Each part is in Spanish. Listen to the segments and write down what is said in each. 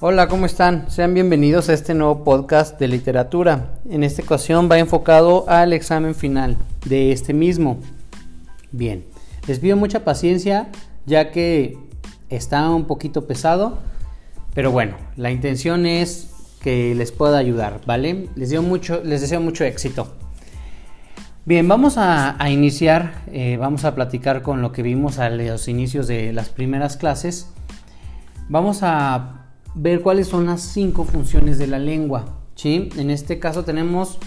Hola, ¿cómo están? Sean bienvenidos a este nuevo podcast de literatura. En esta ocasión va enfocado al examen final de este mismo. Bien, les pido mucha paciencia ya que está un poquito pesado, pero bueno, la intención es que les pueda ayudar, ¿vale? Les, mucho, les deseo mucho éxito. Bien, vamos a, iniciar, eh, vamos a platicar con lo que vimos a los inicios de las primeras clases. Vamos a ver cuáles son las cinco funciones de la lengua. En este caso tenemos,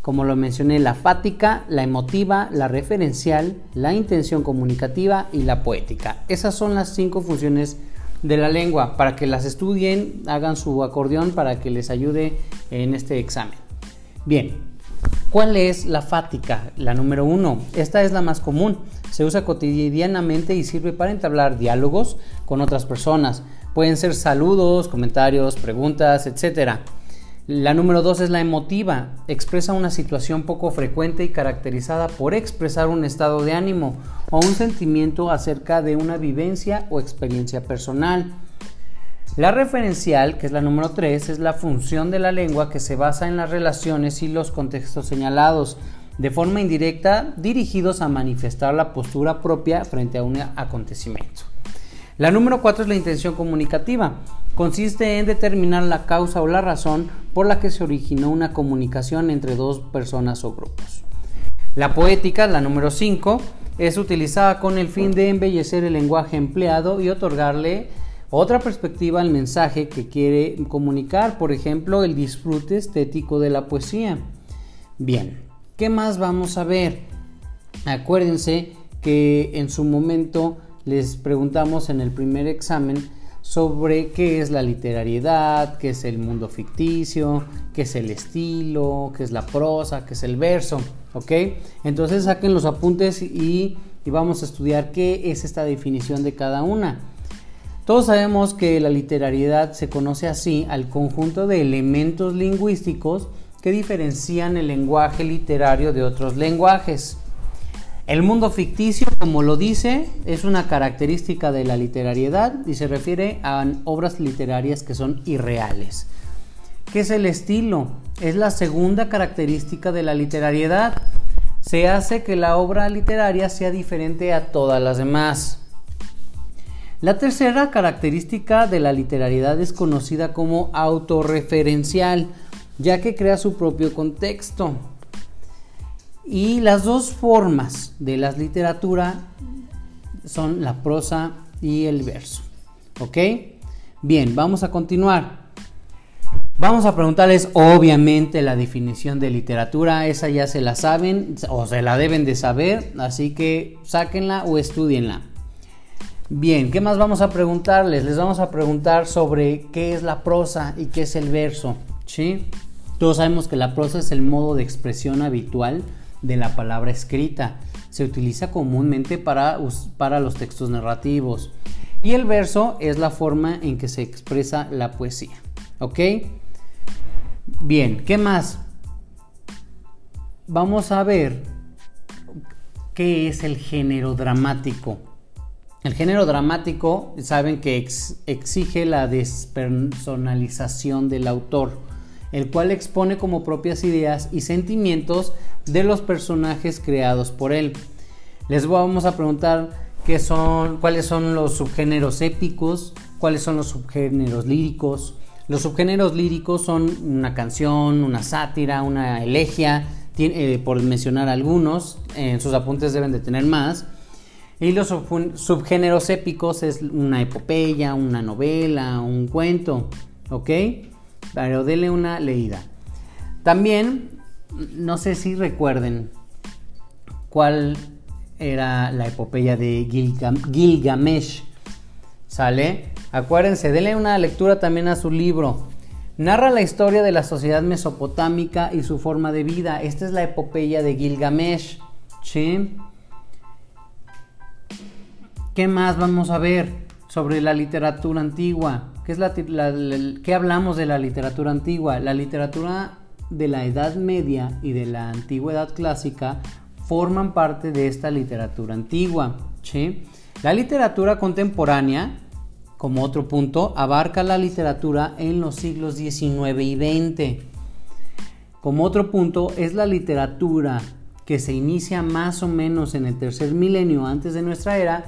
como lo mencioné, la fática, la emotiva, la referencial, la intención comunicativa y la poética. Esas son las cinco funciones de la lengua para que las estudien, hagan su acordeón para que les ayude en este examen. Bien, ¿cuál es la fática? La número uno. Esta es la más común. Se usa cotidianamente y sirve para entablar diálogos con otras personas Pueden ser saludos, comentarios, preguntas, etc. La número dos es la emotiva. Expresa una situación poco frecuente y caracterizada por expresar un estado de ánimo o un sentimiento acerca de una vivencia o experiencia personal. La referencial, que es la número 3, es la función de la lengua que se basa en las relaciones y los contextos señalados, de forma indirecta dirigidos a manifestar la postura propia frente a un acontecimiento. La número 4 es la intención comunicativa. Consiste en determinar la causa o la razón por la que se originó una comunicación entre dos personas o grupos. La poética, la número 5, es utilizada con el fin de embellecer el lenguaje empleado y otorgarle otra perspectiva al mensaje que quiere comunicar, por ejemplo, el disfrute estético de la poesía. Bien, ¿qué más vamos a ver? Acuérdense que en su momento les preguntamos en el primer examen sobre qué es la literariedad, qué es el mundo ficticio, qué es el estilo, qué es la prosa, qué es el verso, ¿ok? Entonces saquen los apuntes y, y vamos a estudiar qué es esta definición de cada una. Todos sabemos que la literariedad se conoce así al conjunto de elementos lingüísticos que diferencian el lenguaje literario de otros lenguajes. El mundo ficticio, como lo dice, es una característica de la literariedad y se refiere a obras literarias que son irreales. ¿Qué es el estilo? Es la segunda característica de la literariedad. Se hace que la obra literaria sea diferente a todas las demás. La tercera característica de la literariedad es conocida como autorreferencial, ya que crea su propio contexto. Y las dos formas de la literatura son la prosa y el verso. ¿Ok? Bien, vamos a continuar. Vamos a preguntarles obviamente la definición de literatura, esa ya se la saben o se la deben de saber, así que sáquenla o estudienla. Bien, ¿qué más vamos a preguntarles? Les vamos a preguntar sobre qué es la prosa y qué es el verso. ¿sí? Todos sabemos que la prosa es el modo de expresión habitual de la palabra escrita. Se utiliza comúnmente para, para los textos narrativos. Y el verso es la forma en que se expresa la poesía. ¿Ok? Bien, ¿qué más? Vamos a ver qué es el género dramático. El género dramático, saben que exige la despersonalización del autor el cual expone como propias ideas y sentimientos de los personajes creados por él. Les vamos a preguntar qué son, cuáles son los subgéneros épicos, cuáles son los subgéneros líricos. Los subgéneros líricos son una canción, una sátira, una elegia, eh, por mencionar algunos, en sus apuntes deben de tener más. Y los subgéneros épicos es una epopeya, una novela, un cuento, ¿ok? pero denle una leída. También, no sé si recuerden cuál era la epopeya de Gilgamesh. ¿Sale? Acuérdense, denle una lectura también a su libro. Narra la historia de la sociedad mesopotámica y su forma de vida. Esta es la epopeya de Gilgamesh. ¿Sí? ¿Qué más vamos a ver sobre la literatura antigua? ¿Qué, ¿Qué hablamos de la literatura antigua? La literatura de la Edad Media y de la Antigüedad Clásica forman parte de esta literatura antigua. La literatura contemporánea como otro punto, abarca la literatura en los siglos XIX y XX. Como otro punto, es la literatura que se inicia más o menos en el tercer milenio antes de nuestra era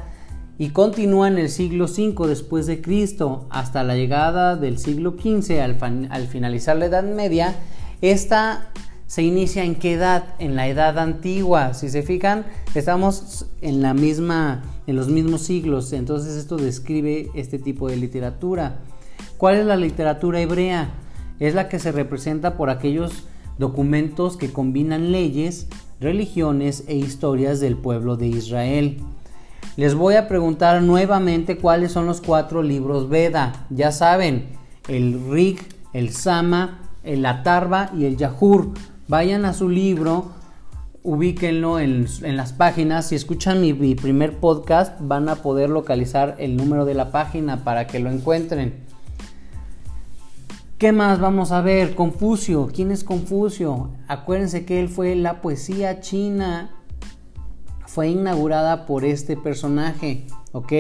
y continúa en el siglo V después de Cristo hasta la llegada del siglo XV al, al finalizar la Edad Media. Esta se inicia en qué edad? En la edad antigua. Si se fijan, estamos en la misma en los mismos siglos, entonces esto describe este tipo de literatura. ¿Cuál es la literatura hebrea? Es la que se representa por aquellos documentos que combinan leyes, religiones e historias del pueblo de Israel. Les voy a preguntar nuevamente cuáles son los cuatro libros Veda. Ya saben, el Rig, el Sama, el Atarva y el Yahur. Vayan a su libro, ubíquenlo en, las páginas. Si escuchan mi, mi, primer podcast, van a poder localizar el número de la página para que lo encuentren. ¿Qué más vamos a ver? Confucio. ¿Quién es Confucio? Acuérdense que él fue la poesía china. Fue inaugurada por este personaje. ¿Ok?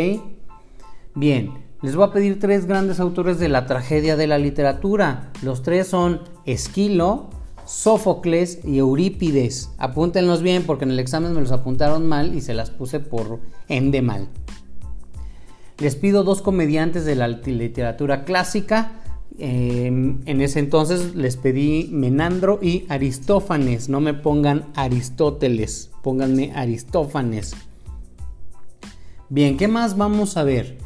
Bien, les voy a pedir tres grandes autores de la tragedia de la literatura. Los tres son Esquilo, Sófocles y Eurípides. Apúntenlos bien porque en el examen me los apuntaron mal y se las puse por ende mal. Les pido dos comediantes de la literatura clásica. Em, en ese entonces les pedí Menandro y Aristófanes. No me pongan Aristóteles, pónganme Aristófanes. Bien, ¿qué más vamos a ver?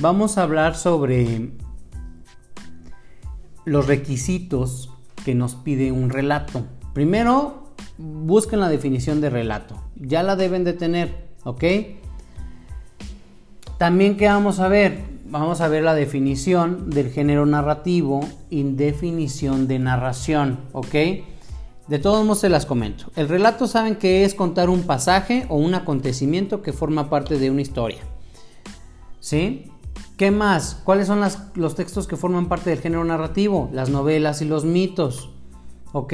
Vamos a hablar sobre los requisitos que nos pide un relato. Primero, busquen la definición de relato. Ya la deben de tener, ¿ok? También, ¿qué vamos a ver? Vamos a ver la definición del género narrativo y definición de narración, ¿ok? De todos modos se las comento. El relato saben que es contar un pasaje o un acontecimiento que forma parte de una historia. ¿Sí? ¿Qué más? ¿Cuáles son los textos que forman parte del género narrativo? Las novelas y los mitos. ¿Ok?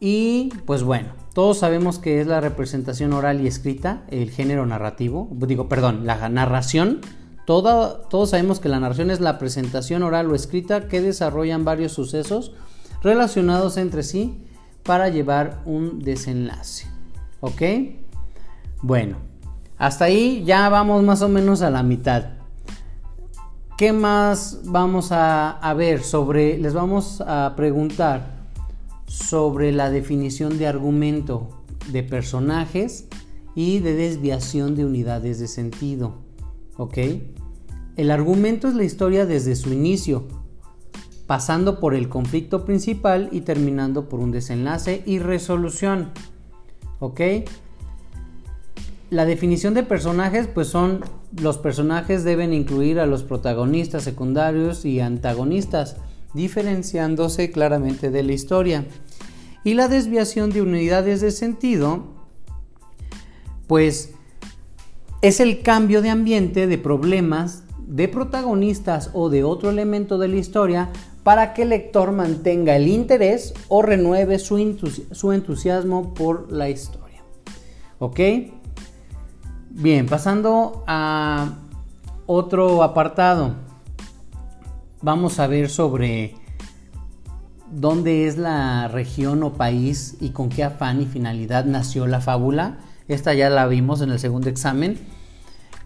Y pues bueno, todos sabemos que es la representación oral y escrita, el género narrativo. Digo, perdón, la narración. todos sabemos que la narración es la presentación oral o escrita que desarrollan varios sucesos relacionados entre sí para llevar un desenlace. ¿Ok? Bueno, hasta ahí ya vamos más o menos a la mitad. ¿Qué más vamos a, ver sobre, les vamos a preguntar sobre la definición de argumento de personajes y de desviación de unidades de sentido? ¿Ok? El argumento es la historia desde su inicio, pasando por el conflicto principal y terminando por un desenlace y resolución. ¿Ok? La definición de personajes pues son los personajes deben incluir a los protagonistas secundarios y antagonistas, diferenciándose claramente de la historia. Y la desviación de unidades de sentido pues es el cambio de ambiente de problemas de protagonistas o de otro elemento de la historia para que el lector mantenga el interés o renueve su, su entusiasmo por la historia. ¿Ok? Bien, pasando a otro apartado, vamos a ver sobre dónde es la región o país y con qué afán y finalidad nació la fábula. Esta ya la vimos en el segundo examen.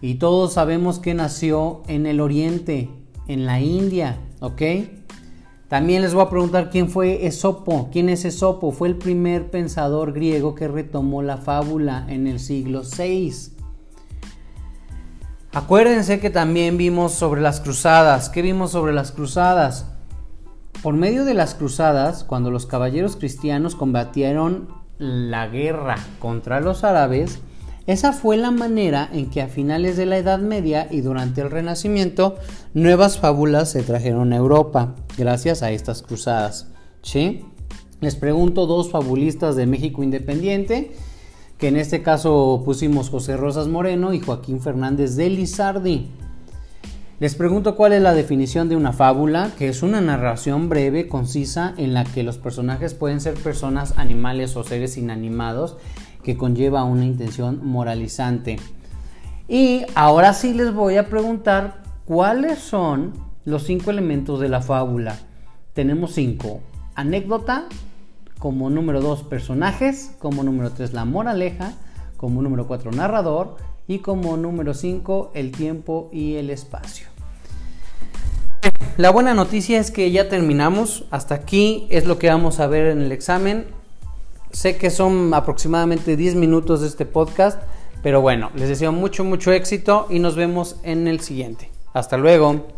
Y todos sabemos que nació en el oriente, en la India, ¿ok? También les voy a preguntar quién fue Esopo. ¿Quién es Esopo? Fue el primer pensador griego que retomó la fábula en el siglo VI. Acuérdense que también vimos sobre las cruzadas. ¿Qué vimos sobre las cruzadas? Por medio de las cruzadas, cuando los caballeros cristianos combatieron la guerra contra los árabes, esa fue la manera en que a finales de la Edad Media y durante el Renacimiento nuevas fábulas se trajeron a Europa gracias a estas cruzadas. ¿Sí? Les pregunto dos fabulistas de México Independiente que en este caso pusimos José Rosas Moreno y Joaquín Fernández de Lizardi. Les pregunto cuál es la definición de una fábula, que es una narración breve, concisa, en la que los personajes pueden ser personas, animales o seres inanimados, que conlleva una intención moralizante. Y ahora sí les voy a preguntar ¿cuáles son los cinco elementos de la fábula? Tenemos cinco. Anécdota, como número dos personajes, como número tres la moraleja, como número cuatro narrador y como número cinco el tiempo y el espacio. La buena noticia es que ya terminamos. Hasta aquí es lo que vamos a ver en el examen. Sé que son aproximadamente 10 minutos de este podcast, pero bueno, les deseo mucho, mucho éxito y nos vemos en el siguiente. Hasta luego.